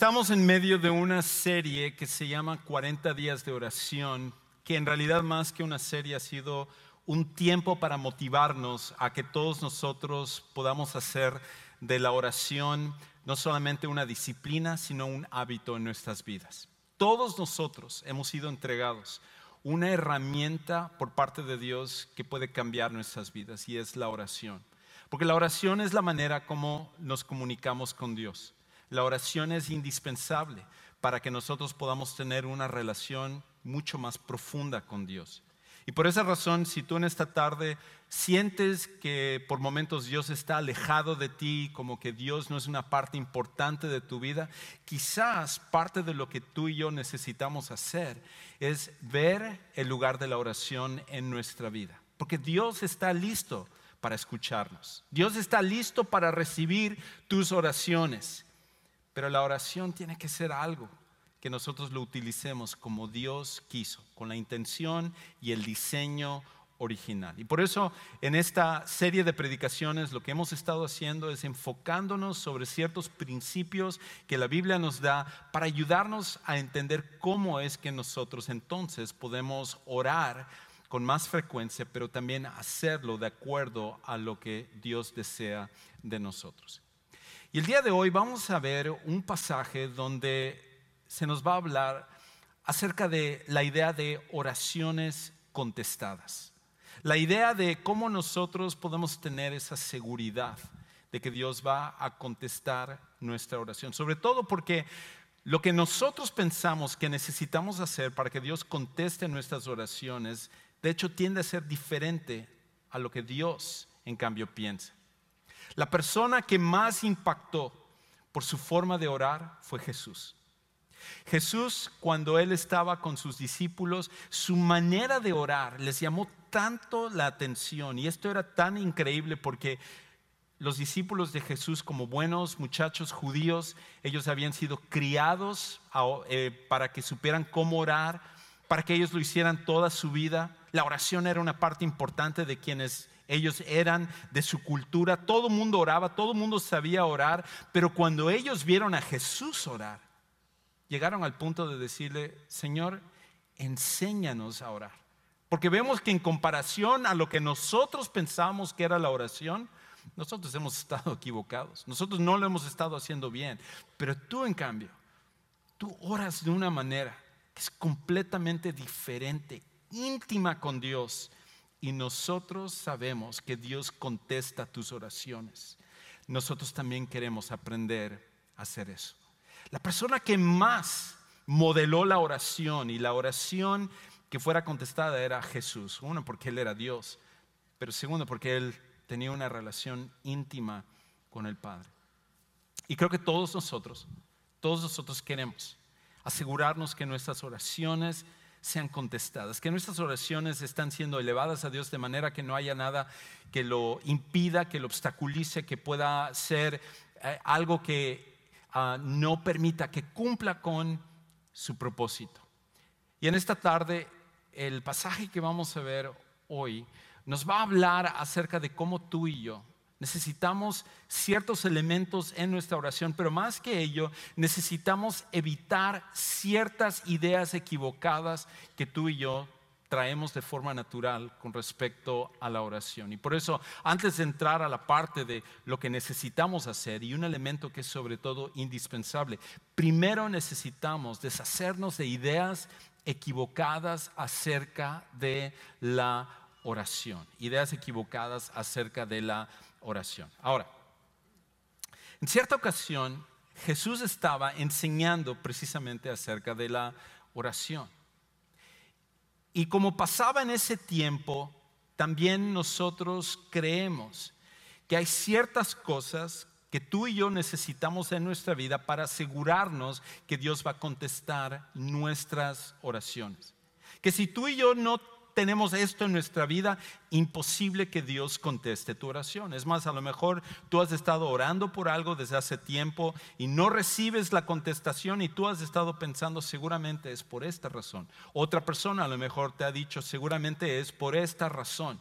Estamos en medio de una serie que se llama 40 días de oración, que en realidad más que una serie ha sido un tiempo para motivarnos a que todos nosotros podamos hacer de la oración no solamente una disciplina, sino un hábito en nuestras vidas. Todos nosotros hemos sido entregados una herramienta por parte de Dios que puede cambiar nuestras vidas y es la oración. Porque la oración es la manera como nos comunicamos con Dios. La oración es indispensable para que nosotros podamos tener una relación mucho más profunda con Dios. Y por esa razón, si tú en esta tarde sientes que por momentos Dios está alejado de ti, como que Dios no es una parte importante de tu vida, quizás parte de lo que tú y yo necesitamos hacer es ver el lugar de la oración en nuestra vida. Porque Dios está listo para escucharnos. Dios está listo para recibir tus oraciones. Pero la oración tiene que ser algo que nosotros lo utilicemos como Dios quiso, con la intención y el diseño original. Y por eso en esta serie de predicaciones lo que hemos estado haciendo es enfocándonos sobre ciertos principios que la Biblia nos da para ayudarnos a entender cómo es que nosotros entonces podemos orar con más frecuencia, pero también hacerlo de acuerdo a lo que Dios desea de nosotros. Y el día de hoy vamos a ver un pasaje donde se nos va a hablar acerca de la idea de oraciones contestadas. La idea de cómo nosotros podemos tener esa seguridad de que Dios va a contestar nuestra oración. Sobre todo porque lo que nosotros pensamos que necesitamos hacer para que Dios conteste nuestras oraciones, de hecho tiende a ser diferente a lo que Dios en cambio piensa. La persona que más impactó por su forma de orar fue Jesús. Jesús, cuando él estaba con sus discípulos, su manera de orar les llamó tanto la atención y esto era tan increíble porque los discípulos de Jesús, como buenos muchachos judíos, ellos habían sido criados eh, para que supieran cómo orar, para que ellos lo hicieran toda su vida. La oración era una parte importante de quienes ellos eran, de su cultura. Todo el mundo oraba, todo el mundo sabía orar, pero cuando ellos vieron a Jesús orar, llegaron al punto de decirle, Señor, enséñanos a orar. Porque vemos que en comparación a lo que nosotros pensamos que era la oración, nosotros hemos estado equivocados. Nosotros no lo hemos estado haciendo bien. Pero tú, en cambio, tú oras de una manera que es completamente diferente, íntima con Dios. Y nosotros sabemos que Dios contesta tus oraciones. Nosotros también queremos aprender a hacer eso. La persona que más modeló la oración y la oración que fuera contestada era Jesús. Uno, porque Él era Dios, pero segundo, porque Él tenía una relación íntima con el Padre. Y creo que todos nosotros, todos nosotros queremos asegurarnos que nuestras oraciones sean contestadas, que nuestras oraciones están siendo elevadas a Dios de manera que no haya nada que lo impida, que lo obstaculice, que pueda ser eh, algo que Ah, no permita que cumpla con su propósito. Y en esta tarde, el pasaje que vamos a ver hoy nos va a hablar acerca de cómo tú y yo necesitamos ciertos elementos en nuestra oración, pero más que ello, necesitamos evitar ciertas ideas equivocadas que tú y yo traemos de forma natural con respecto a la oración. Y por eso, antes de entrar a la parte de lo que necesitamos hacer y un elemento que es sobre todo indispensable, primero necesitamos deshacernos de ideas equivocadas acerca de la oración, ideas equivocadas acerca de la oración. Ahora, en cierta ocasión, Jesús estaba enseñando precisamente acerca de la oración. Y como pasaba en ese tiempo, también nosotros creemos que hay ciertas cosas que tú y yo necesitamos en nuestra vida para asegurarnos que Dios va a contestar nuestras oraciones. Que si tú y yo no tenemos esto en nuestra vida, imposible que Dios conteste tu oración. Es más, a lo mejor tú has estado orando por algo desde hace tiempo y no recibes la contestación y tú has estado pensando seguramente es por esta razón. Otra persona a lo mejor te ha dicho seguramente es por esta razón.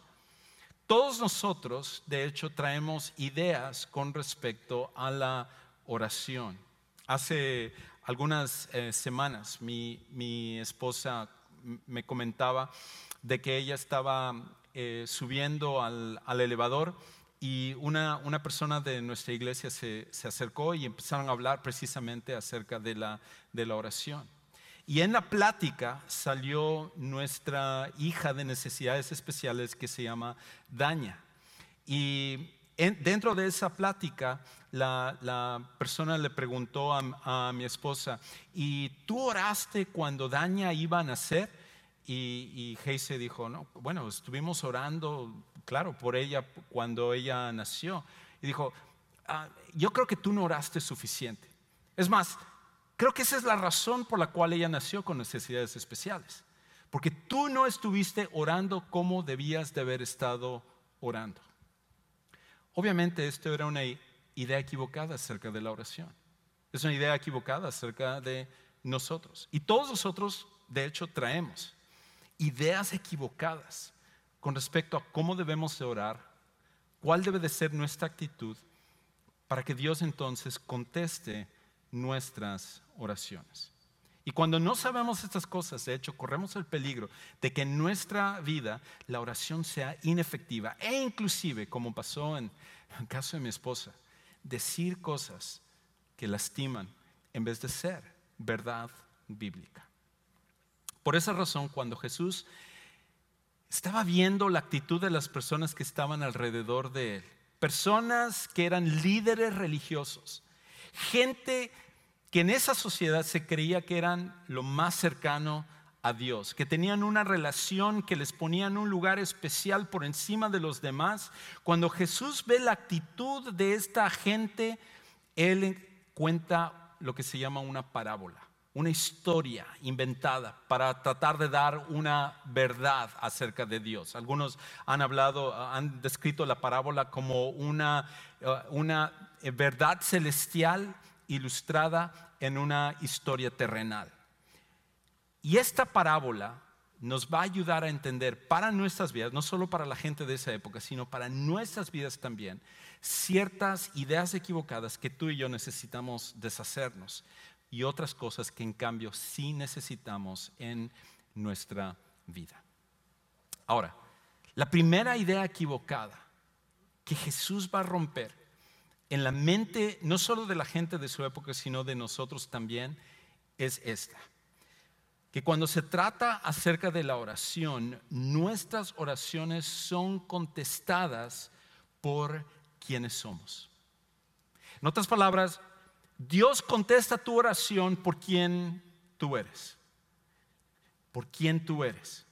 Todos nosotros, de hecho, traemos ideas con respecto a la oración. hace algunas eh, semanas mi, esposa me comentaba de que ella estaba eh, subiendo al, elevador y una, persona de nuestra iglesia se, acercó y empezaron a hablar precisamente acerca de la, de la oración. Y en la plática salió nuestra hija de necesidades especiales que se llama Daña. Y dentro de esa plática, la, persona le preguntó a, mi esposa, ¿y tú oraste cuando Daña iba a nacer? Y, y dijo, no, bueno, estuvimos orando, claro, por ella cuando ella nació. Y dijo, ah, yo creo que tú no oraste suficiente. Es más, creo que esa es la razón por la cual ella nació con necesidades especiales. Porque tú no estuviste orando como debías de haber estado orando. Obviamente esto era una idea equivocada acerca de la oración. Es una idea equivocada acerca de nosotros. Y todos nosotros, de hecho, traemos ideas equivocadas con respecto a cómo debemos de orar, cuál debe de ser nuestra actitud para que Dios entonces conteste nuestras oraciones. Y cuando no sabemos estas cosas, de hecho, corremos el peligro de que en nuestra vida la oración sea inefectiva e inclusive, como pasó en el caso de mi esposa, decir cosas que lastiman en vez de ser verdad bíblica. Por esa razón, cuando Jesús estaba viendo la actitud de las personas que estaban alrededor de él, personas que eran líderes religiosos, gente que en esa sociedad se creía que eran lo más cercano a Dios, que tenían una relación que les ponía en un lugar especial por encima de los demás. Cuando Jesús ve la actitud de esta gente, Él cuenta lo que se llama una parábola, una historia inventada para tratar de dar una verdad acerca de Dios. Algunos han hablado, han descrito la parábola como una, eh, una verdad celestial ilustrada en una historia terrenal. Y esta parábola nos va a ayudar a entender para nuestras vidas, no solo para la gente de esa época, sino para nuestras vidas también, ciertas ideas equivocadas que tú y yo necesitamos deshacernos y otras cosas que en cambio sí necesitamos en nuestra vida. Ahora, la primera idea equivocada que Jesús va a romper en la mente no solo de la gente de su época, sino de nosotros también, es esta que cuando se trata acerca de la oración, nuestras oraciones son contestadas por quienes somos. En otras palabras, Dios contesta tu oración por quien tú eres. Por quien tú eres.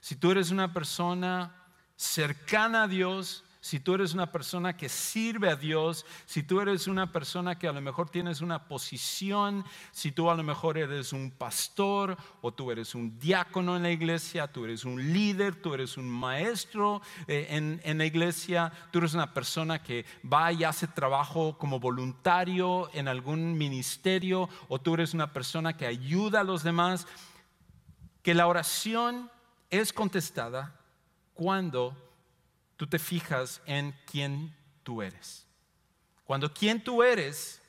Si tú eres una persona cercana a Dios, si tú eres una persona que sirve a Dios, si tú eres una persona que a lo mejor tienes una posición, si tú a lo mejor eres un pastor o tú eres un diácono en la iglesia, tú eres un líder, tú eres un maestro eh, en, en la iglesia, tú eres una persona que va y hace trabajo como voluntario en algún ministerio o tú eres una persona que ayuda a los demás, que la oración es contestada cuando tú te fijas en quién tú eres. Cuando quién tú eres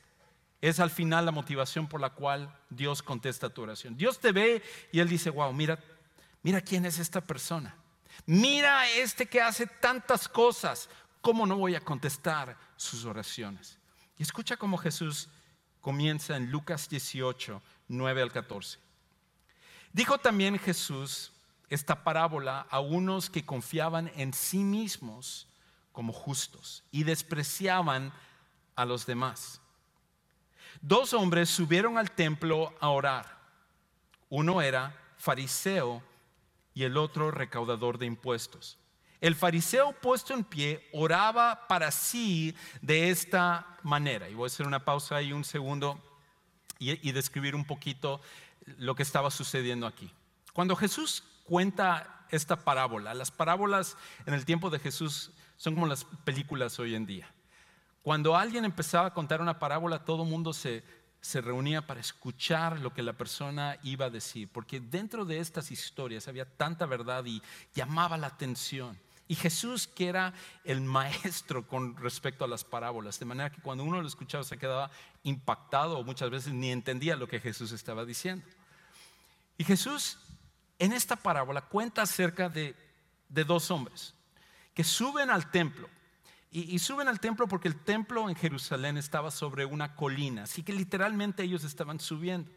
es al final la motivación por la cual Dios contesta tu oración. Dios te ve y Él dice, wow, mira, mira quién es esta persona. Mira este que hace tantas cosas. ¿Cómo no voy a contestar sus oraciones? Y escucha cómo Jesús comienza en Lucas 18, 9 al 14. Dijo también Jesús, esta parábola a unos que confiaban en sí mismos como justos y despreciaban a los demás. Dos hombres subieron al templo a orar. Uno era fariseo y el otro recaudador de impuestos. El fariseo puesto en pie oraba para sí de esta manera. Y voy a hacer una pausa ahí un segundo y, describir un poquito lo que estaba sucediendo aquí. Cuando Jesús cuenta esta parábola. Las parábolas en el tiempo de Jesús son como las películas hoy en día. Cuando alguien empezaba a contar una parábola, todo el mundo se, se reunía para escuchar lo que la persona iba a decir, porque dentro de estas historias había tanta verdad y llamaba la atención. Y Jesús, que era el maestro con respecto a las parábolas, de manera que cuando uno lo escuchaba se quedaba impactado o muchas veces ni entendía lo que Jesús estaba diciendo. Y Jesús en esta parábola cuenta acerca de, dos hombres que suben al templo. Y, y, suben al templo porque el templo en Jerusalén estaba sobre una colina, así que literalmente ellos estaban subiendo.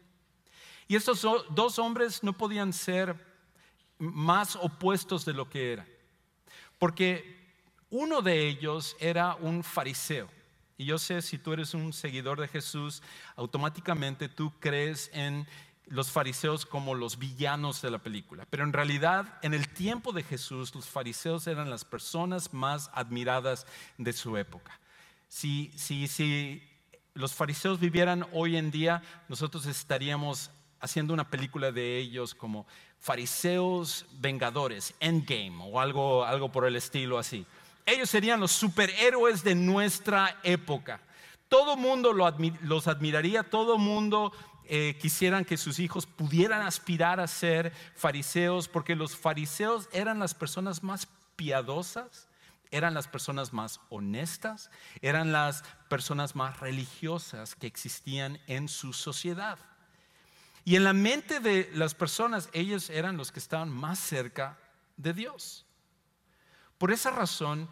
Y estos dos hombres no podían ser más opuestos de lo que eran. Porque uno de ellos era un fariseo. Y yo sé, si tú eres un seguidor de Jesús, automáticamente tú crees en los fariseos como los villanos de la película. Pero en realidad, en el tiempo de Jesús, los fariseos eran las personas más admiradas de su época. Si, si, si los fariseos vivieran hoy en día, nosotros estaríamos haciendo una película de ellos como fariseos vengadores, Endgame o algo, algo por el estilo así. Ellos serían los superhéroes de nuestra época. Todo mundo los admiraría, todo mundo eh, quisieran que sus hijos pudieran aspirar a ser fariseos, porque los fariseos eran las personas más piadosas, eran las personas más honestas, eran las personas más religiosas que existían en su sociedad. Y en la mente de las personas, ellos eran los que estaban más cerca de Dios. Por esa razón,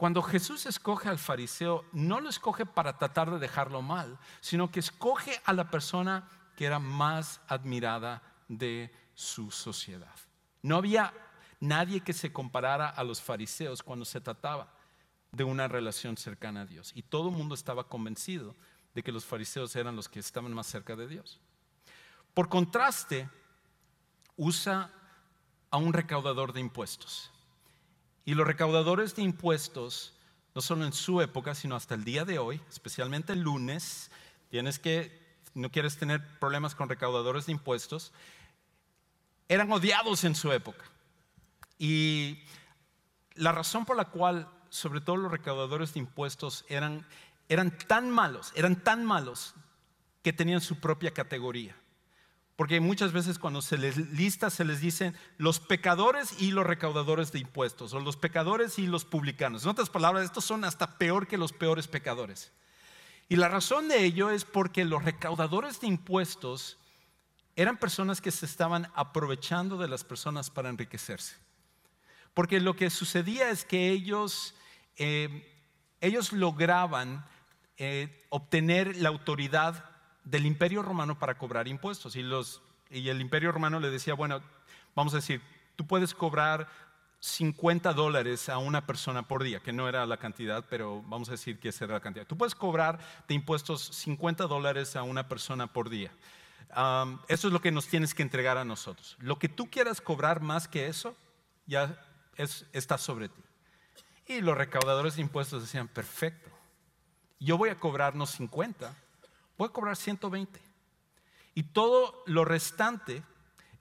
cuando Jesús escoge al fariseo, no lo escoge para tratar de dejarlo mal, sino que escoge a la persona que era más admirada de su sociedad. No había nadie que se comparara a los fariseos cuando se trataba de una relación cercana a Dios. Y todo el mundo estaba convencido de que los fariseos eran los que estaban más cerca de Dios. Por contraste, usa a un recaudador de impuestos. Y los recaudadores de impuestos, no solo en su época, sino hasta el día de hoy, especialmente el lunes, tienes que, no quieres tener problemas con recaudadores de impuestos, eran odiados en su época. Y la razón por la cual, sobre todo los recaudadores de impuestos, eran, eran tan malos, eran tan malos que tenían su propia categoría. Porque muchas veces cuando se les lista se les dicen los pecadores y los recaudadores de impuestos, o los pecadores y los publicanos. En otras palabras, estos son hasta peor que los peores pecadores. Y la razón de ello es porque los recaudadores de impuestos eran personas que se estaban aprovechando de las personas para enriquecerse. Porque lo que sucedía es que ellos, eh, ellos lograban eh, obtener la autoridad del imperio romano para cobrar impuestos. Y, los, y el imperio romano le decía, bueno, vamos a decir, tú puedes cobrar 50 dólares a una persona por día, que no era la cantidad, pero vamos a decir que esa era la cantidad. Tú puedes cobrar de impuestos 50 dólares a una persona por día. eso es lo que nos tienes que entregar a nosotros. Lo que tú quieras cobrar más que eso, ya está sobre ti. Y los recaudadores de impuestos decían, perfecto, yo voy a cobrarnos 50 voy cobrar 120. Y todo lo restante,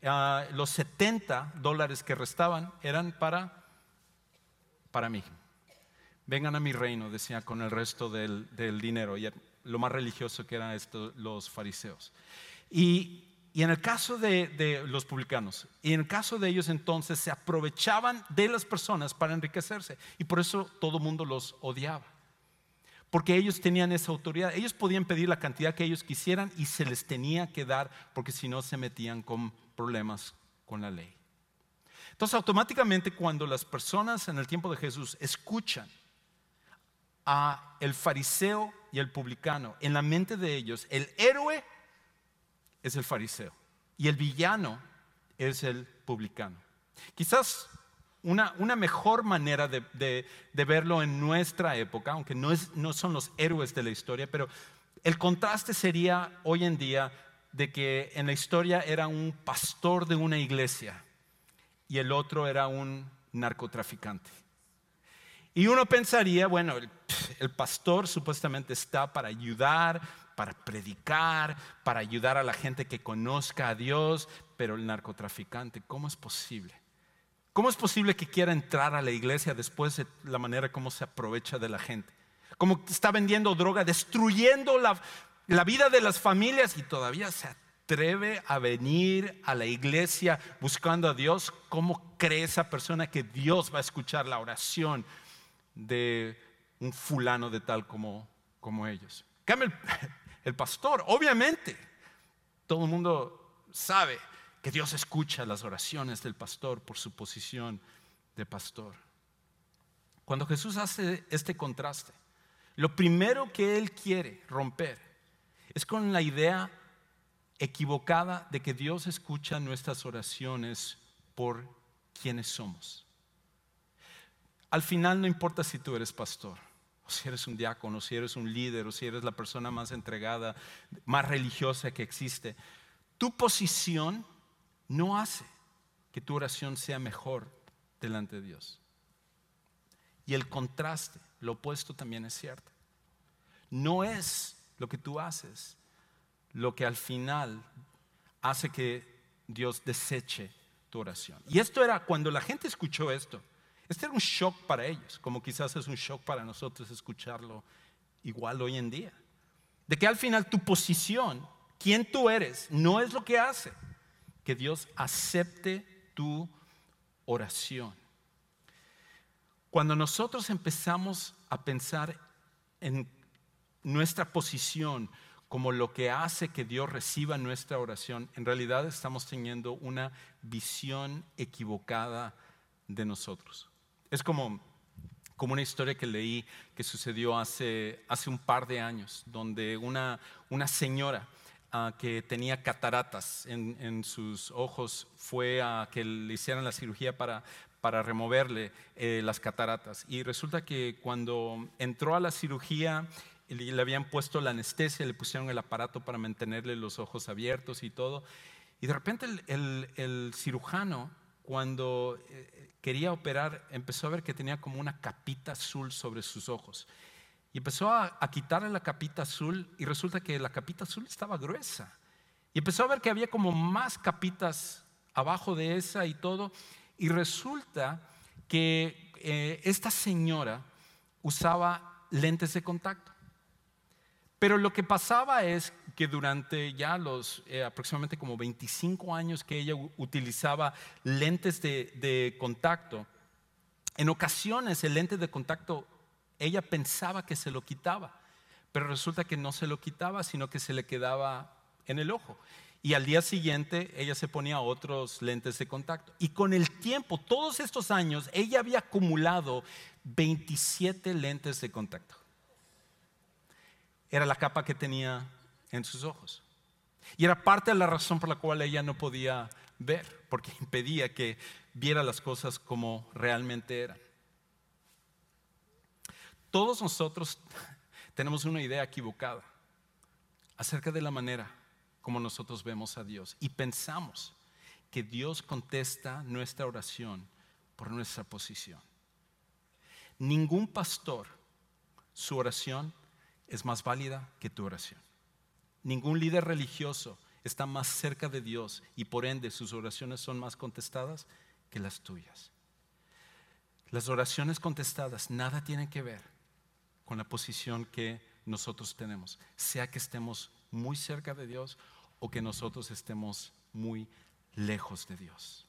ah, los 70 dólares que restaban, eran para, para mí. Vengan a mi reino, decía con el resto del, dinero. Y lo más religioso que eran estos, los fariseos. Y, en el caso de, de, los publicanos, y en el caso de ellos entonces se aprovechaban de las personas para enriquecerse. Y por eso todo el mundo los odiaba porque ellos tenían esa autoridad. Ellos podían pedir la cantidad que ellos quisieran y se les tenía que dar porque si no se metían con problemas con la ley. Entonces automáticamente cuando las personas en el tiempo de Jesús escuchan a el fariseo y el publicano, en la mente de ellos el héroe es el fariseo y el villano es el publicano. Quizás una, mejor manera de, verlo en nuestra época, aunque no, es, no son los héroes de la historia, pero el contraste sería hoy en día de que en la historia era un pastor de una iglesia y el otro era un narcotraficante. Y uno pensaría, bueno, el, pastor supuestamente está para ayudar, para predicar, para ayudar a la gente que conozca a Dios, pero el narcotraficante, ¿cómo es posible? ¿Cómo es posible que quiera entrar a la iglesia después de la manera como se aprovecha de la gente? Como está vendiendo droga, destruyendo la, vida de las familias y todavía se atreve a venir a la iglesia buscando a Dios, ¿cómo cree esa persona que Dios va a escuchar la oración de un fulano de tal como, como ellos? Cambio el pastor, obviamente, todo el mundo sabe que Dios escucha las oraciones del pastor por su posición de pastor. Cuando Jesús hace este contraste, lo primero que Él quiere romper es con la idea equivocada de que Dios escucha nuestras oraciones por quienes somos. Al final no importa si tú eres pastor, o si eres un diácono, o si eres un líder, o si eres la persona más entregada, más religiosa que existe. Tu posición no hace que tu oración sea mejor delante de Dios. Y el contraste, lo opuesto también es cierto. No es lo que tú haces lo que al final hace que Dios deseche tu oración. Y esto era cuando la gente escuchó esto. Este era un shock para ellos, como quizás es un shock para nosotros escucharlo igual hoy en día. De que al final tu posición, quién tú eres, no es lo que hace que Dios acepte tu oración. Cuando nosotros empezamos a pensar en nuestra posición como lo que hace que Dios reciba nuestra oración, en realidad estamos teniendo una visión equivocada de nosotros. Es como, como una historia que leí que sucedió hace, hace un par de años, donde una, una señora ah, que tenía cataratas en, sus ojos fue a que le hicieran la cirugía para, para removerle eh, las cataratas. Y resulta que cuando entró a la cirugía, le habían puesto la anestesia, le pusieron el aparato para mantenerle los ojos abiertos y todo. Y de repente el, cirujano, cuando eh, quería operar, empezó a ver que tenía como una capita azul sobre sus ojos. Y empezó a, a quitarle la capita azul y resulta que la capita azul estaba gruesa. Y empezó a ver que había como más capitas abajo de esa y todo. Y resulta que eh, esta señora usaba lentes de contacto. Pero lo que pasaba es que durante ya los eh, aproximadamente como 25 años que ella utilizaba lentes de, contacto, en ocasiones el lente de contacto ella pensaba que se lo quitaba, pero resulta que no se lo quitaba, sino que se le quedaba en el ojo. Y al día siguiente ella se ponía otros lentes de contacto. Y con el tiempo, todos estos años, ella había acumulado 27 lentes de contacto era la capa que tenía en sus ojos. Y era parte de la razón por la cual ella no podía ver, porque impedía que viera las cosas como realmente eran. Todos nosotros tenemos una idea equivocada acerca de la manera como nosotros vemos a Dios y pensamos que Dios contesta nuestra oración por nuestra posición. Ningún pastor, su oración es más válida que tu oración. Ningún líder religioso está más cerca de Dios y por ende sus oraciones son más contestadas que las tuyas. Las oraciones contestadas nada tienen que ver con la posición que nosotros tenemos, sea que estemos muy cerca de Dios o que nosotros estemos muy lejos de Dios.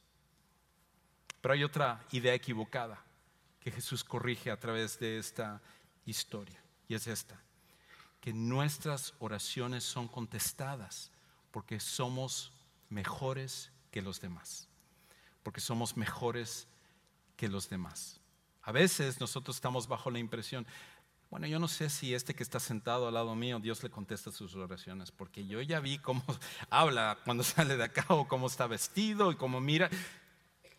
Pero hay otra idea equivocada que Jesús corrige a través de esta historia y es esta que nuestras oraciones son contestadas porque somos mejores que los demás, porque somos mejores que los demás. A veces nosotros estamos bajo la impresión, bueno, yo no sé si este que está sentado al lado mío, Dios le contesta sus oraciones, porque yo ya vi cómo habla cuando sale de acá o cómo está vestido y cómo mira.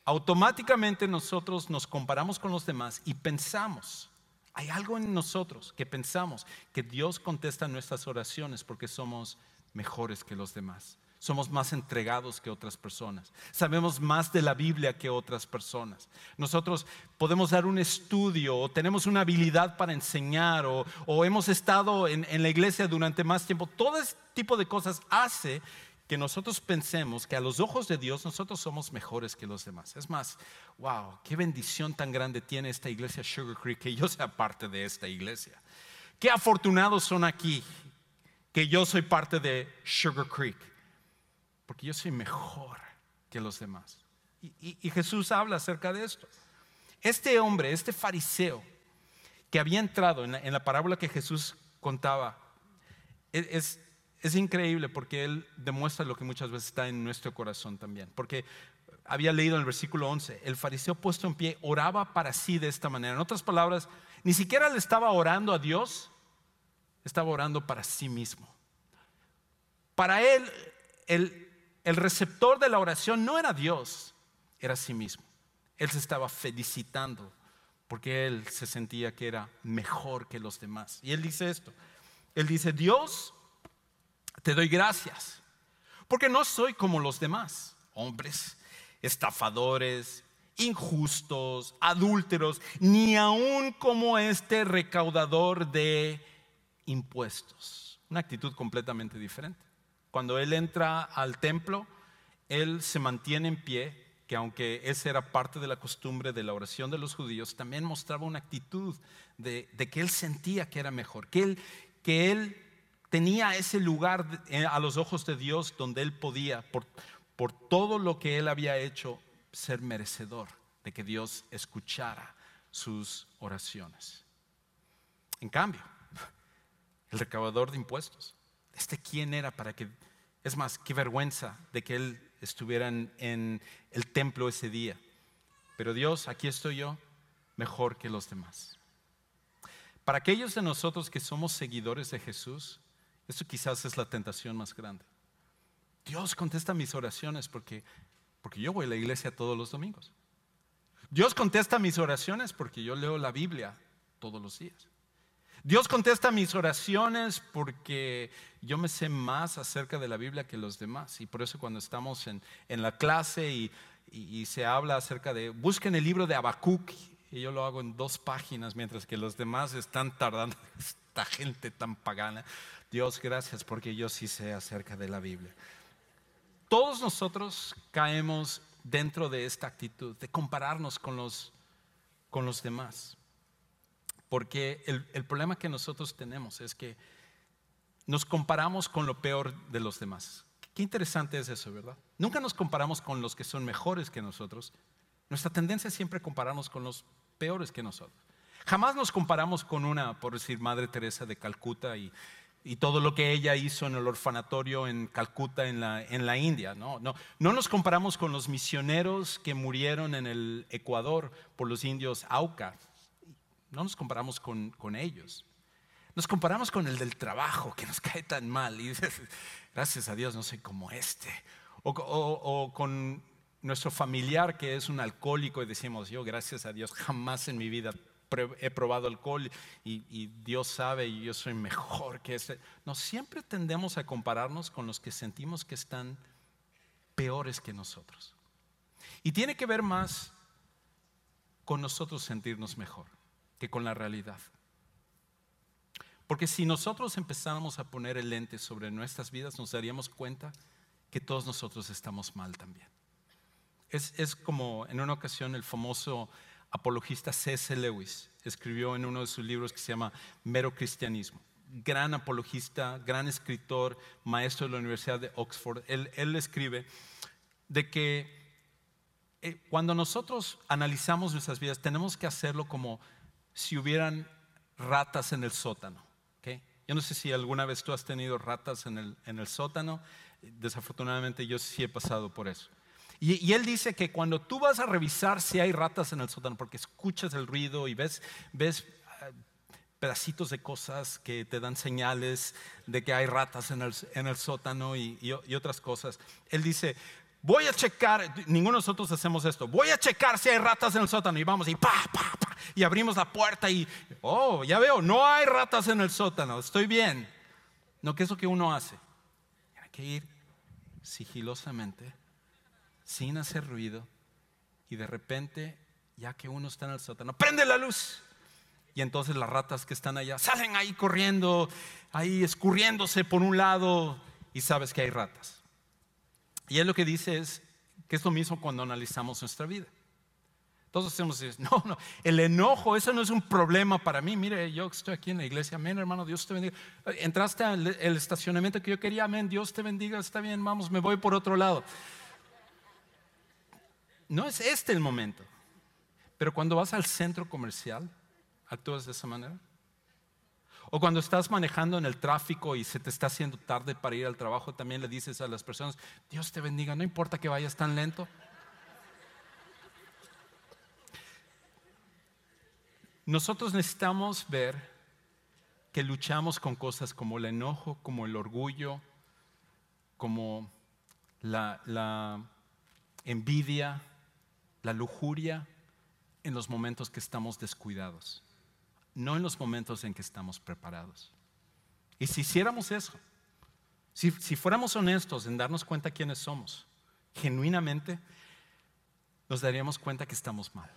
Automáticamente nosotros nos comparamos con los demás y pensamos hay algo en nosotros que pensamos que Dios contesta nuestras oraciones porque somos mejores que los demás. Somos más entregados que otras personas. Sabemos más de la Biblia que otras personas. Nosotros podemos dar un estudio o tenemos una habilidad para enseñar o, hemos estado en, en la iglesia durante más tiempo. Todo ese tipo de cosas hace que nosotros pensemos que a los ojos de Dios nosotros somos mejores que los demás. Es más, wow, qué bendición tan grande tiene esta iglesia Sugar Creek que yo sea parte de esta iglesia. Qué afortunados son aquí que yo soy parte de Sugar Creek. Porque yo soy mejor que los demás. Y, Jesús habla acerca de esto. Este hombre, este fariseo, que había entrado en la, parábola que Jesús contaba, e, es, es increíble porque él demuestra lo que muchas veces está en nuestro corazón también. Porque había leído en el versículo 11, el fariseo puesto en pie oraba para sí de esta manera. En otras palabras, ni siquiera le estaba orando a Dios, estaba orando para sí mismo. Para él, el, el receptor de la oración no era Dios, era sí mismo. Él se estaba felicitando porque él se sentía que era mejor que los demás. Y él dice esto, él dice, Dios, te doy gracias, porque no soy como los demás, hombres, estafadores, injustos, adúlteros, ni aún como este recaudador de impuestos. Una actitud completamente diferente. Cuando él entra al templo, él se mantiene en pie, que aunque esa era parte de la costumbre de la oración de los judíos, también mostraba una actitud de, que él sentía que era mejor, que él, que él tenía ese lugar eh, a los ojos de Dios donde él podía, por, por todo lo que él había hecho, ser merecedor de que Dios escuchara sus oraciones. En cambio, el recaudador de impuestos, este quién era para que, es más, qué vergüenza de que él estuviera en, el templo ese día. Pero Dios, aquí estoy yo, mejor que los demás. Para aquellos de nosotros que somos seguidores de Jesús, eso quizás es la tentación más grande. Dios contesta mis oraciones porque, porque yo voy a la iglesia todos los domingos. Dios contesta mis oraciones porque yo leo la Biblia todos los días. Dios contesta mis oraciones porque yo me sé más acerca de la Biblia que los demás. Y por eso cuando estamos en, la clase y, se habla acerca de, busquen el libro de Habacuc, y yo lo hago en dos páginas, mientras que los demás están tardando, esta gente tan pagana. Dios, gracias porque yo sí sé acerca de la Biblia. Todos nosotros caemos dentro de esta actitud, de compararnos con los, con los demás. Porque el, problema que nosotros tenemos es que nos comparamos con lo peor de los demás. Qué interesante es eso, ¿verdad? Nunca nos comparamos con los que son mejores que nosotros. Nuestra tendencia es siempre compararnos con los peores que nosotros. Jamás nos comparamos con una, por decir, Madre Teresa de Calcuta y, todo lo que ella hizo en el orfanatorio en Calcuta, en la, India. No, no, no nos comparamos con los misioneros que murieron en el Ecuador por los indios Auca no nos comparamos con, ellos. Nos comparamos con el del trabajo, que nos cae tan mal. Y dices, gracias a Dios no soy como este. O, con nuestro familiar que es un alcohólico y decimos, yo gracias a Dios jamás en mi vida he probado alcohol y, y, Dios sabe y yo soy mejor que este. No, siempre tendemos a compararnos con los que sentimos que están peores que nosotros. Y tiene que ver más con nosotros sentirnos mejor que con la realidad. Porque si nosotros empezáramos a poner el lente sobre nuestras vidas, nos daríamos cuenta que todos nosotros estamos mal también. Es, es como en una ocasión el famoso apologista C.S. Lewis escribió en uno de sus libros que se llama Mero Cristianismo. Gran apologista, gran escritor, maestro de la Universidad de Oxford. Él, él escribe de que eh, cuando nosotros analizamos nuestras vidas, tenemos que hacerlo como si hubieran ratas en el sótano. Yo no sé si alguna vez tú has tenido ratas en el, en el sótano. Desafortunadamente yo sí he pasado por eso. Y, él dice que cuando tú vas a revisar si hay ratas en el sótano, porque escuchas el ruido y ves, ves ah, pedacitos de cosas que te dan señales de que hay ratas en el, en el sótano y, y, otras cosas. Él dice, voy a checar, ninguno de nosotros hacemos esto, voy a checar si hay ratas en el sótano y vamos y pa, pa, y abrimos la puerta y, oh, ya veo, no hay ratas en el sótano, estoy bien. No, ¿qué es lo que uno hace? Hay que ir sigilosamente, sin hacer ruido, y de repente, ya que uno está en el sótano, prende la luz. Y entonces las ratas que están allá salen ahí corriendo, ahí escurriéndose por un lado, y sabes que hay ratas. Y él lo que dice es que es lo mismo cuando analizamos nuestra vida. Todos hacemos. No, no, el enojo, eso no es un problema para mí. Mire, yo estoy aquí en la iglesia, amén, hermano, Dios te bendiga. Entraste al el estacionamiento que yo quería, amén, Dios te bendiga, está bien, vamos, me voy por otro lado. No es este el momento. Pero cuando vas al centro comercial, actúas de esa manera. O cuando estás manejando en el tráfico y se te está haciendo tarde para ir al trabajo, también le dices a las personas, Dios te bendiga, no importa que vayas tan lento. Nosotros necesitamos ver que luchamos con cosas como el enojo, como el orgullo, como la, envidia, la lujuria en los momentos que estamos descuidados, no en los momentos en que estamos preparados. Y si hiciéramos eso, si fuéramos honestos en darnos cuenta quiénes somos, genuinamente, nos daríamos cuenta que estamos mal.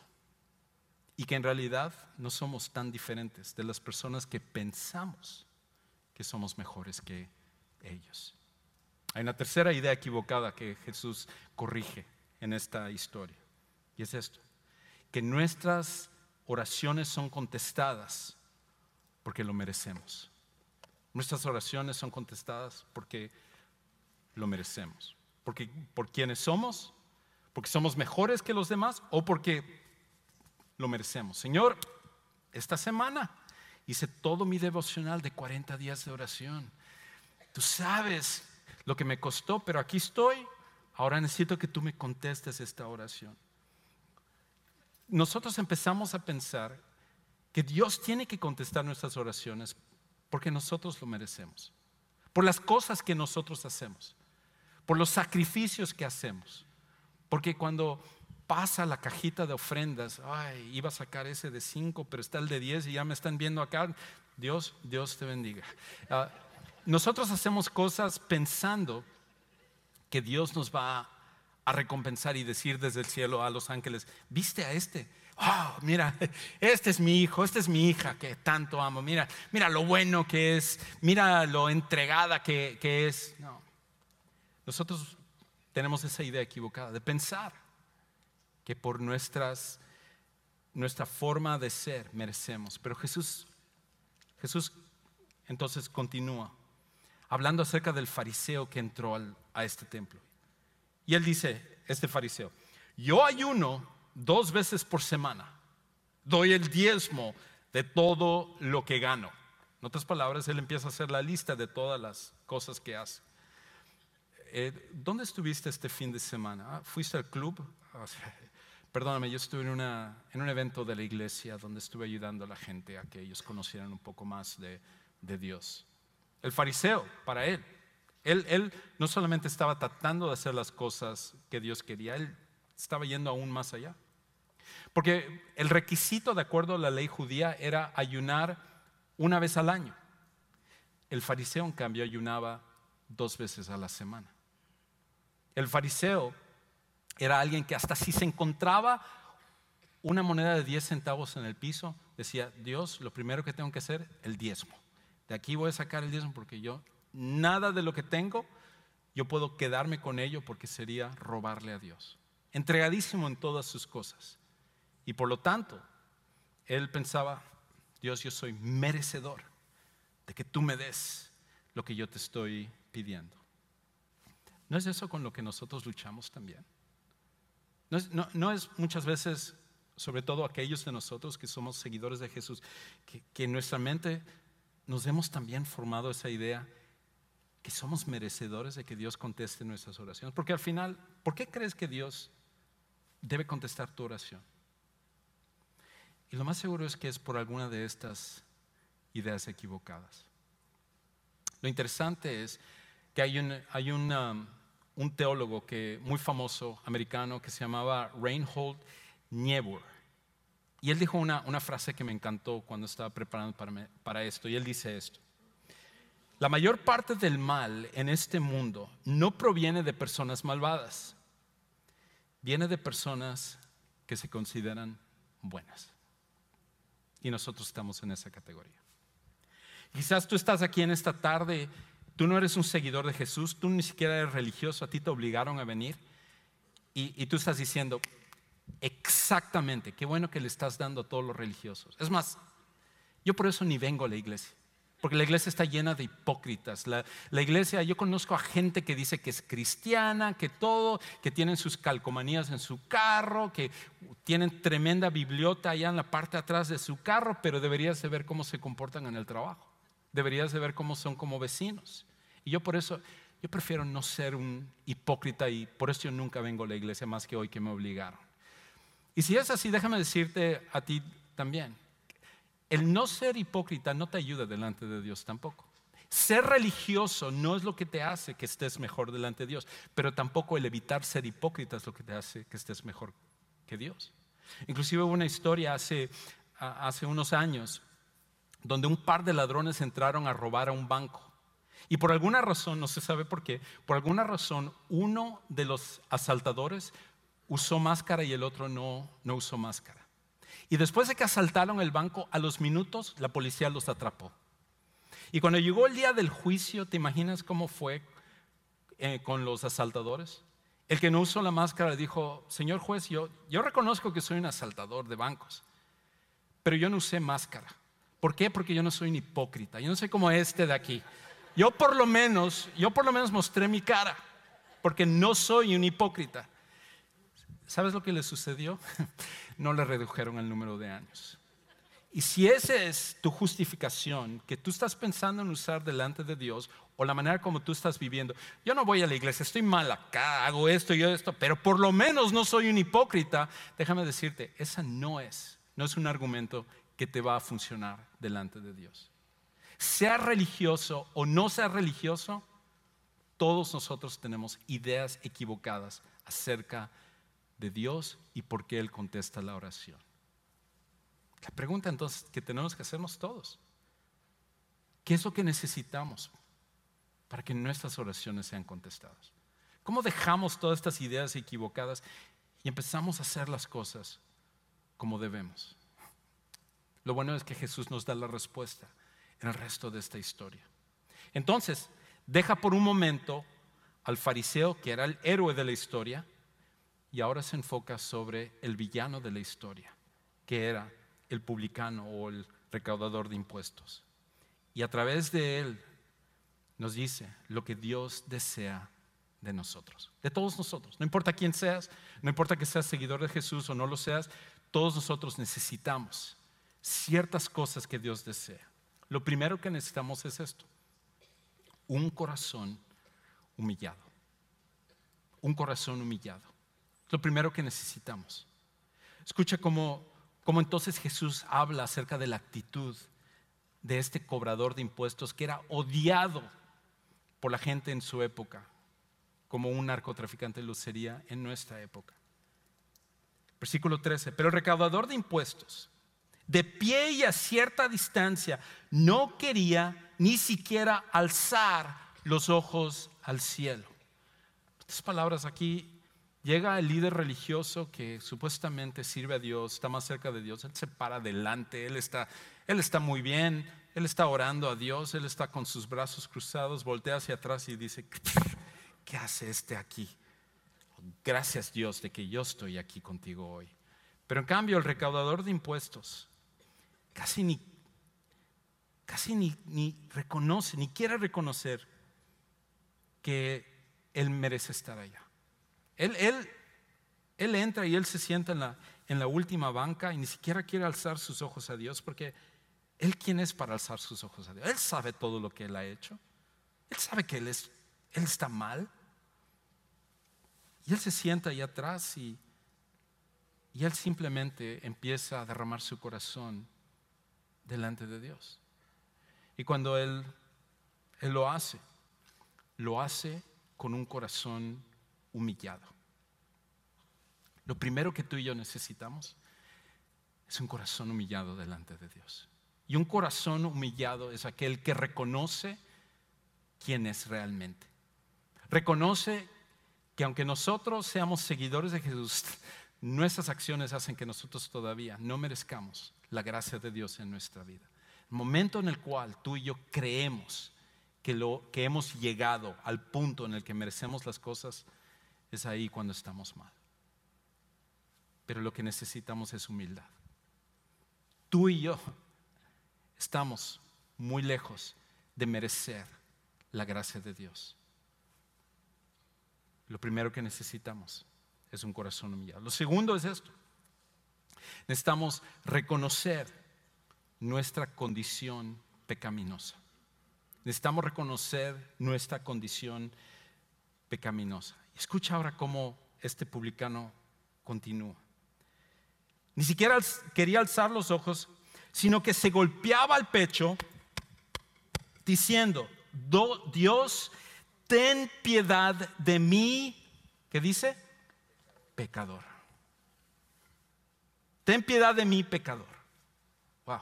Y que en realidad no somos tan diferentes de las personas que pensamos que somos mejores que ellos. Hay una tercera idea equivocada que Jesús corrige en esta historia. Y es esto, que nuestras oraciones son contestadas porque lo merecemos. Nuestras oraciones son contestadas porque lo merecemos. Porque por quienes somos, porque somos mejores que los demás o porque lo merecemos. Señor, esta semana hice todo mi devocional de 40 días de oración. Tú sabes lo que me costó, pero aquí estoy. Ahora necesito que tú me contestes esta oración nosotros empezamos a pensar que Dios tiene que contestar nuestras oraciones porque nosotros lo merecemos, por las cosas que nosotros hacemos, por los sacrificios que hacemos, porque cuando pasa la cajita de ofrendas, ay, iba a sacar ese de cinco, pero está el de diez y ya me están viendo acá, Dios, Dios te bendiga. Ah, nosotros hacemos cosas pensando que Dios nos va a a recompensar y decir desde el cielo a los ángeles, viste a este, oh, mira, este es mi hijo, esta es mi hija que tanto amo, mira, mira lo bueno que es, mira lo entregada que, que es. No, nosotros tenemos esa idea equivocada de pensar que por nuestras, nuestra forma de ser merecemos, pero Jesús, Jesús entonces continúa hablando acerca del fariseo que entró a este templo. Y él dice, este fariseo, yo ayuno dos veces por semana, doy el diezmo de todo lo que gano. En otras palabras, él empieza a hacer la lista de todas las cosas que hace. Eh, ¿Dónde estuviste este fin de semana? Ah, ¿Fuiste al club? Perdóname, yo estuve en, un evento de la iglesia donde estuve ayudando a la gente a que ellos conocieran un poco más de, de Dios. El fariseo, para él, él, no solamente estaba tratando de hacer las cosas que Dios quería, él estaba yendo aún más allá. Porque el requisito de acuerdo a la ley judía era ayunar una vez al año. El fariseo, en cambio, ayunaba dos veces a la semana. El fariseo era alguien que hasta si se encontraba una moneda de 10 centavos en el piso, decía, Dios, lo primero que tengo que hacer, el diezmo. De aquí voy a sacar el diezmo porque yo nada de lo que tengo, yo puedo quedarme con ello porque sería robarle a Dios. Entregadísimo en todas sus cosas. Y por lo tanto, él pensaba, Dios, yo soy merecedor de que tú me des lo que yo te estoy pidiendo. ¿No es eso con lo que nosotros luchamos también? No es, muchas veces, sobre todo aquellos de nosotros que somos seguidores de Jesús, que, en nuestra mente nos hemos también formado esa idea que somos merecedores de que Dios conteste nuestras oraciones. Porque al final, ¿por qué crees que Dios debe contestar tu oración? Y lo más seguro es que es por alguna de estas ideas equivocadas. Lo interesante es que hay un, hay um, un teólogo que, muy famoso americano que se llamaba Reinhold Niebuhr. Y él dijo una, frase que me encantó cuando estaba preparando para, para esto. Y él dice esto. La mayor parte del mal en este mundo no proviene de personas malvadas, viene de personas que se consideran buenas. Y nosotros estamos en esa categoría. Quizás tú estás aquí en esta tarde, tú no eres un seguidor de Jesús, tú ni siquiera eres religioso, a ti te obligaron a venir y, tú estás diciendo, Exactamente, qué bueno que le estás dando a todos los religiosos. Es más, yo por eso ni vengo a la iglesia. Porque la iglesia está llena de hipócritas. La, iglesia, yo conozco a gente que dice que es cristiana, que todo, que tienen sus calcomanías en su carro, que tienen tremenda bibliota allá en la parte de atrás de su carro, pero deberías de ver cómo se comportan en el trabajo. Deberías de ver cómo son como vecinos. Y yo por eso, yo prefiero no ser un hipócrita y por eso yo nunca vengo a la iglesia más que hoy que me obligaron. Y si es así, déjame decirte a ti también el no ser hipócrita no te ayuda delante de Dios tampoco. Ser religioso no es lo que te hace que estés mejor delante de Dios, pero tampoco el evitar ser hipócrita es lo que te hace que estés mejor que Dios. Inclusive hubo una historia hace, hace unos años donde un par de ladrones entraron a robar a un banco. Y por alguna razón, no se sabe por qué, por alguna razón uno de los asaltadores usó máscara y el otro no, no usó máscara. Y después de que asaltaron el banco, a los minutos la policía los atrapó. Y cuando llegó el día del juicio, ¿te imaginas cómo fue eh, con los asaltadores? El que no usó la máscara dijo, señor juez, yo, yo reconozco que soy un asaltador de bancos, pero yo no usé máscara. ¿Por qué? Porque yo no soy un hipócrita. Yo no soy como este de aquí. Yo por lo menos, yo por lo menos mostré mi cara, porque no soy un hipócrita. ¿Sabes lo que le sucedió? No le redujeron el número de años. Y si esa es tu justificación, que tú estás pensando en usar delante de Dios, o la manera como tú estás viviendo, yo no voy a la iglesia, estoy mal acá, hago esto y esto, pero por lo menos no soy un hipócrita, déjame decirte, esa no es, no es un argumento que te va a funcionar delante de Dios. Sea religioso o no sea religioso, todos nosotros tenemos ideas equivocadas acerca de Dios y por qué Él contesta la oración. La pregunta entonces que tenemos que hacernos todos, ¿qué es lo que necesitamos para que nuestras oraciones sean contestadas? ¿Cómo dejamos todas estas ideas equivocadas y empezamos a hacer las cosas como debemos? Lo bueno es que Jesús nos da la respuesta en el resto de esta historia. Entonces, deja por un momento al fariseo, que era el héroe de la historia, y ahora se enfoca sobre el villano de la historia, que era el publicano o el recaudador de impuestos. Y a través de él nos dice lo que Dios desea de nosotros, de todos nosotros. No importa quién seas, no importa que seas seguidor de Jesús o no lo seas, todos nosotros necesitamos ciertas cosas que Dios desea. Lo primero que necesitamos es esto, un corazón humillado, un corazón humillado. Lo primero que necesitamos. Escucha cómo, entonces Jesús habla acerca de la actitud de este cobrador de impuestos que era odiado por la gente en su época, como un narcotraficante lo sería en nuestra época. Versículo 13, pero el recaudador de impuestos, de pie y a cierta distancia, no quería ni siquiera alzar los ojos al cielo. Estas palabras aquí Llega el líder religioso que supuestamente sirve a Dios, está más cerca de Dios, él se para adelante, él está, él está muy bien, él está orando a Dios, él está con sus brazos cruzados, voltea hacia atrás y dice, ¿qué hace este aquí? Gracias Dios de que yo estoy aquí contigo hoy. Pero en cambio el recaudador de impuestos casi ni, casi ni, ni reconoce, ni quiere reconocer que él merece estar allá. Él, él, entra y él se sienta en la, en la última banca y ni siquiera quiere alzar sus ojos a Dios porque él quién es para alzar sus ojos a Dios. Él sabe todo lo que él ha hecho. Él sabe que él, es, él está mal. Y él se sienta ahí atrás y, y él simplemente empieza a derramar su corazón delante de Dios. Y cuando él, él lo hace, lo hace con un corazón humillado. Lo primero que tú y yo necesitamos es un corazón humillado delante de Dios. Y un corazón humillado es aquel que reconoce quién es realmente. Reconoce que aunque nosotros seamos seguidores de Jesús, nuestras acciones hacen que nosotros todavía no merezcamos la gracia de Dios en nuestra vida. El momento en el cual tú y yo creemos que, lo, que hemos llegado al punto en el que merecemos las cosas, es ahí cuando estamos mal. pero lo que necesitamos es humildad. Tú y yo estamos muy lejos de merecer la gracia de Dios. Lo primero que necesitamos es un corazón humillado. Lo segundo es esto. Necesitamos reconocer nuestra condición pecaminosa. Necesitamos reconocer nuestra condición pecaminosa. Escucha ahora cómo este publicano continúa. Ni siquiera quería alzar los ojos, sino que se golpeaba el pecho diciendo, Dios, ten piedad de mí, ¿qué dice? Pecador. Ten piedad de mí, pecador. Wow.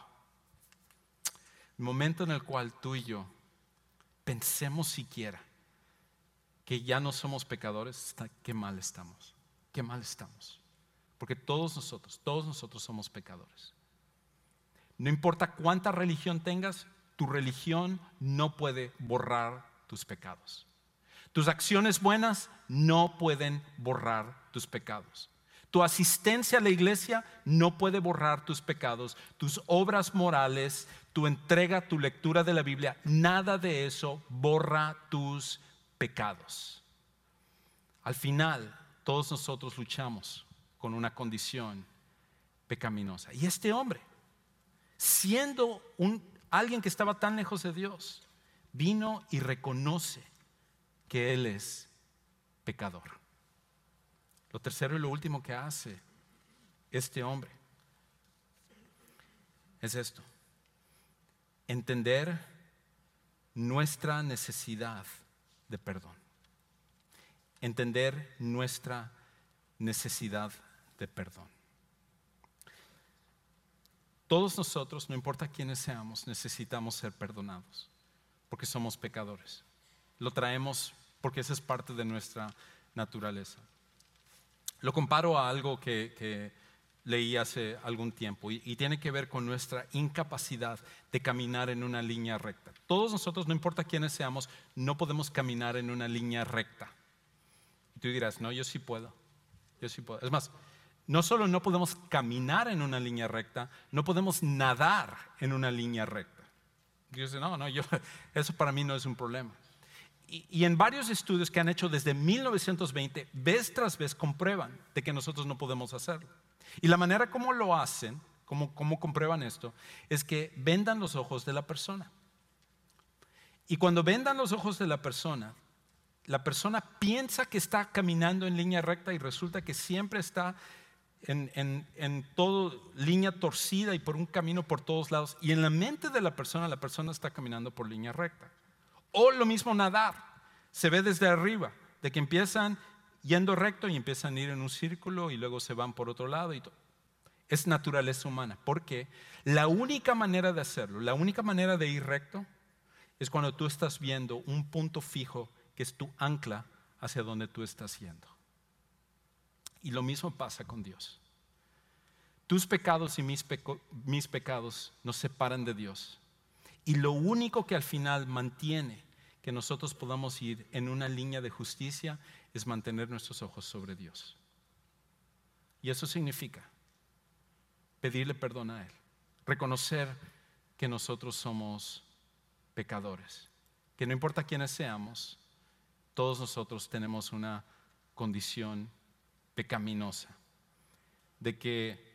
El momento en el cual tú y yo pensemos siquiera que ya no somos pecadores, qué mal estamos, qué mal estamos. Porque todos nosotros, todos nosotros somos pecadores. No importa cuánta religión tengas, tu religión no puede borrar tus pecados. Tus acciones buenas no pueden borrar tus pecados. Tu asistencia a la iglesia no puede borrar tus pecados. Tus obras morales, tu entrega, tu lectura de la Biblia, nada de eso borra tus pecados. Al final, todos nosotros luchamos con una condición pecaminosa. Y este hombre, siendo un alguien que estaba tan lejos de Dios, vino y reconoce que Él es pecador. Lo tercero y lo último que hace este hombre es esto, entender nuestra necesidad de perdón, entender nuestra necesidad de perdón. Todos nosotros, no importa quiénes seamos, necesitamos ser perdonados, porque somos pecadores. Lo traemos porque esa es parte de nuestra naturaleza. Lo comparo a algo que, leí hace algún tiempo y, y, tiene que ver con nuestra incapacidad de caminar en una línea recta. Todos nosotros, no importa quiénes seamos, no podemos caminar en una línea recta. Y tú dirás, no, yo sí puedo, yo sí puedo. Es más, no solo no podemos caminar en una línea recta, no podemos nadar en una línea recta. Yo dice, no, no, yo, eso para mí no es un problema. Y, en varios estudios que han hecho desde 1920, vez tras vez comprueban de que nosotros no podemos hacerlo. Y la manera como lo hacen, como, como comprueban esto, es que vendan los ojos de la persona. Y cuando vendan los ojos de la persona, la persona piensa que está caminando en línea recta y resulta que siempre está en, en, todo línea torcida y por un camino por todos lados. Y en la mente de la persona, la persona está caminando por línea recta. O lo mismo nadar. Se ve desde arriba, de que empiezan yendo recto y empiezan a ir en un círculo y luego se van por otro lado y todo. Es naturaleza humana, porque la única manera de hacerlo, la única manera de ir recto es cuando tú estás viendo un punto fijo que es tu ancla hacia donde tú estás yendo. Y lo mismo pasa con Dios. Tus pecados y mis, mis pecados nos separan de Dios. Y lo único que al final mantiene que nosotros podamos ir en una línea de justicia es mantener nuestros ojos sobre Dios. Y eso significa pedirle perdón a Él, reconocer que nosotros somos pecadores, que no importa quiénes seamos, todos nosotros tenemos una condición pecaminosa, de que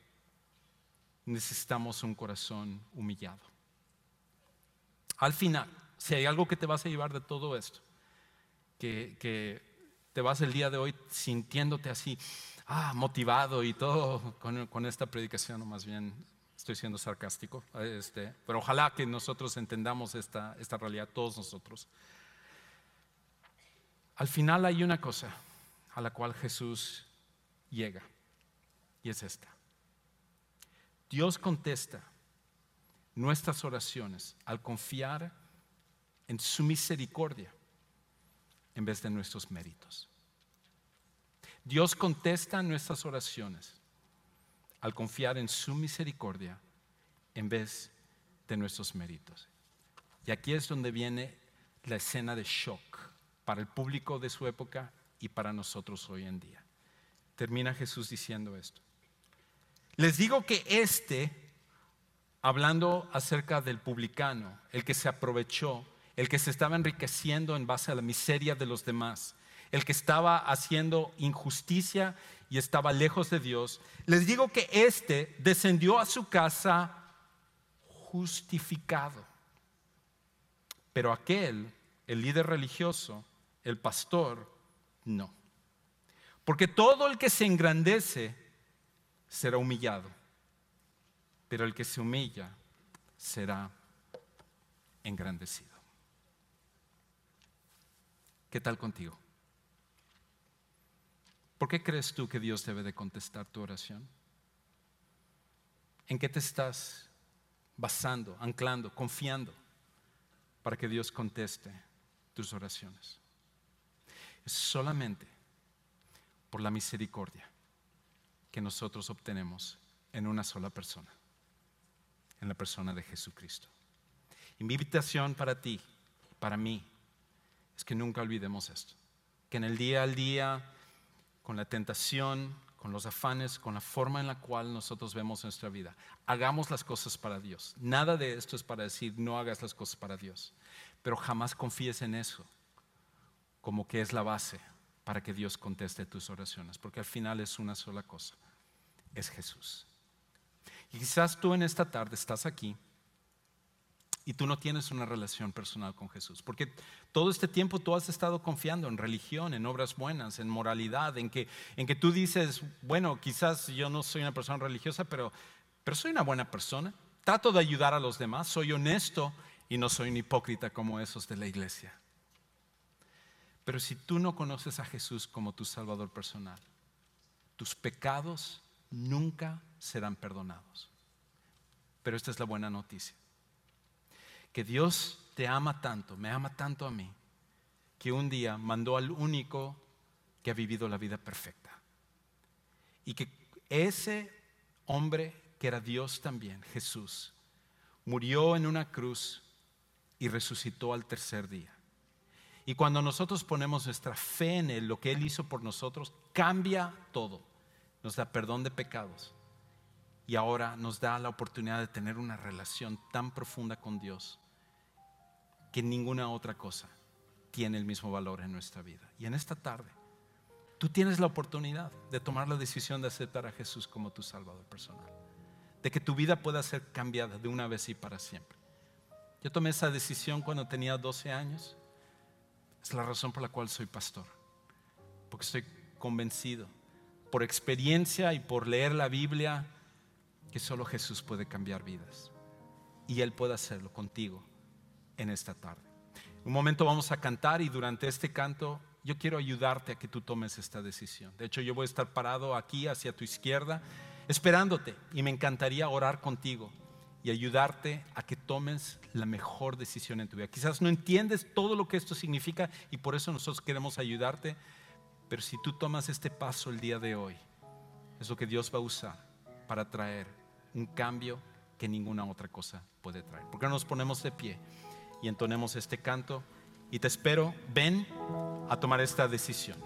necesitamos un corazón humillado. Al final, si hay algo que te vas a llevar de todo esto, que, te vas el día de hoy sintiéndote así, ah, motivado y todo con, esta predicación, o más bien estoy siendo sarcástico, este, pero ojalá que nosotros entendamos esta, esta realidad, todos nosotros. Al final hay una cosa a la cual Jesús llega. Y es esta. Dios contesta nuestras oraciones al confiar en su misericordia en vez de nuestros méritos. Dios contesta nuestras oraciones al confiar en su misericordia en vez de nuestros méritos. Y aquí es donde viene la escena de shock para el público de su época y para nosotros hoy en día termina Jesús diciendo esto. Les digo que este, hablando acerca del publicano, el que se aprovechó, el que se estaba enriqueciendo en base a la miseria de los demás, el que estaba haciendo injusticia y estaba lejos de Dios, les digo que este descendió a su casa justificado. Pero aquel, el líder religioso, el pastor, no. Porque todo el que se engrandece será humillado, pero el que se humilla será engrandecido. ¿Qué tal contigo? ¿Por qué crees tú que Dios debe de contestar tu oración? ¿En qué te estás basando, anclando, confiando para que Dios conteste tus oraciones? Es solamente por la misericordia que nosotros obtenemos en una sola persona, en la persona de Jesucristo. Y mi invitación para ti, para mí, es que nunca olvidemos esto, que en el día al día, con la tentación, con los afanes, con la forma en la cual nosotros vemos nuestra vida, hagamos las cosas para Dios. Nada de esto es para decir no hagas las cosas para Dios, pero jamás confíes en eso como que es la base para que Dios conteste tus oraciones, porque al final es una sola cosa, es Jesús. Y quizás tú en esta tarde estás aquí y tú no tienes una relación personal con Jesús, porque todo este tiempo tú has estado confiando en religión, en obras buenas, en moralidad, en que, en que tú dices, bueno, quizás yo no soy una persona religiosa, pero, pero soy una buena persona, trato de ayudar a los demás, soy honesto y no soy un hipócrita como esos de la iglesia. Pero si tú no conoces a Jesús como tu Salvador personal, tus pecados nunca serán perdonados. Pero esta es la buena noticia. Que Dios te ama tanto, me ama tanto a mí, que un día mandó al único que ha vivido la vida perfecta. Y que ese hombre que era Dios también, Jesús, murió en una cruz y resucitó al tercer día. Y cuando nosotros ponemos nuestra fe en Él, lo que Él hizo por nosotros, cambia todo. Nos da perdón de pecados. Y ahora nos da la oportunidad de tener una relación tan profunda con Dios que ninguna otra cosa tiene el mismo valor en nuestra vida. Y en esta tarde, tú tienes la oportunidad de tomar la decisión de aceptar a Jesús como tu Salvador personal. De que tu vida pueda ser cambiada de una vez y para siempre. Yo tomé esa decisión cuando tenía 12 años es la razón por la cual soy pastor. Porque estoy convencido, por experiencia y por leer la Biblia, que solo Jesús puede cambiar vidas. Y Él puede hacerlo contigo en esta tarde. Un momento vamos a cantar y durante este canto yo quiero ayudarte a que tú tomes esta decisión. De hecho, yo voy a estar parado aquí hacia tu izquierda, esperándote y me encantaría orar contigo y ayudarte a que tomes la mejor decisión en tu vida. Quizás no entiendes todo lo que esto significa y por eso nosotros queremos ayudarte, pero si tú tomas este paso el día de hoy, es lo que Dios va a usar para traer un cambio que ninguna otra cosa puede traer. ¿Por qué no nos ponemos de pie y entonemos este canto? Y te espero, ven a tomar esta decisión.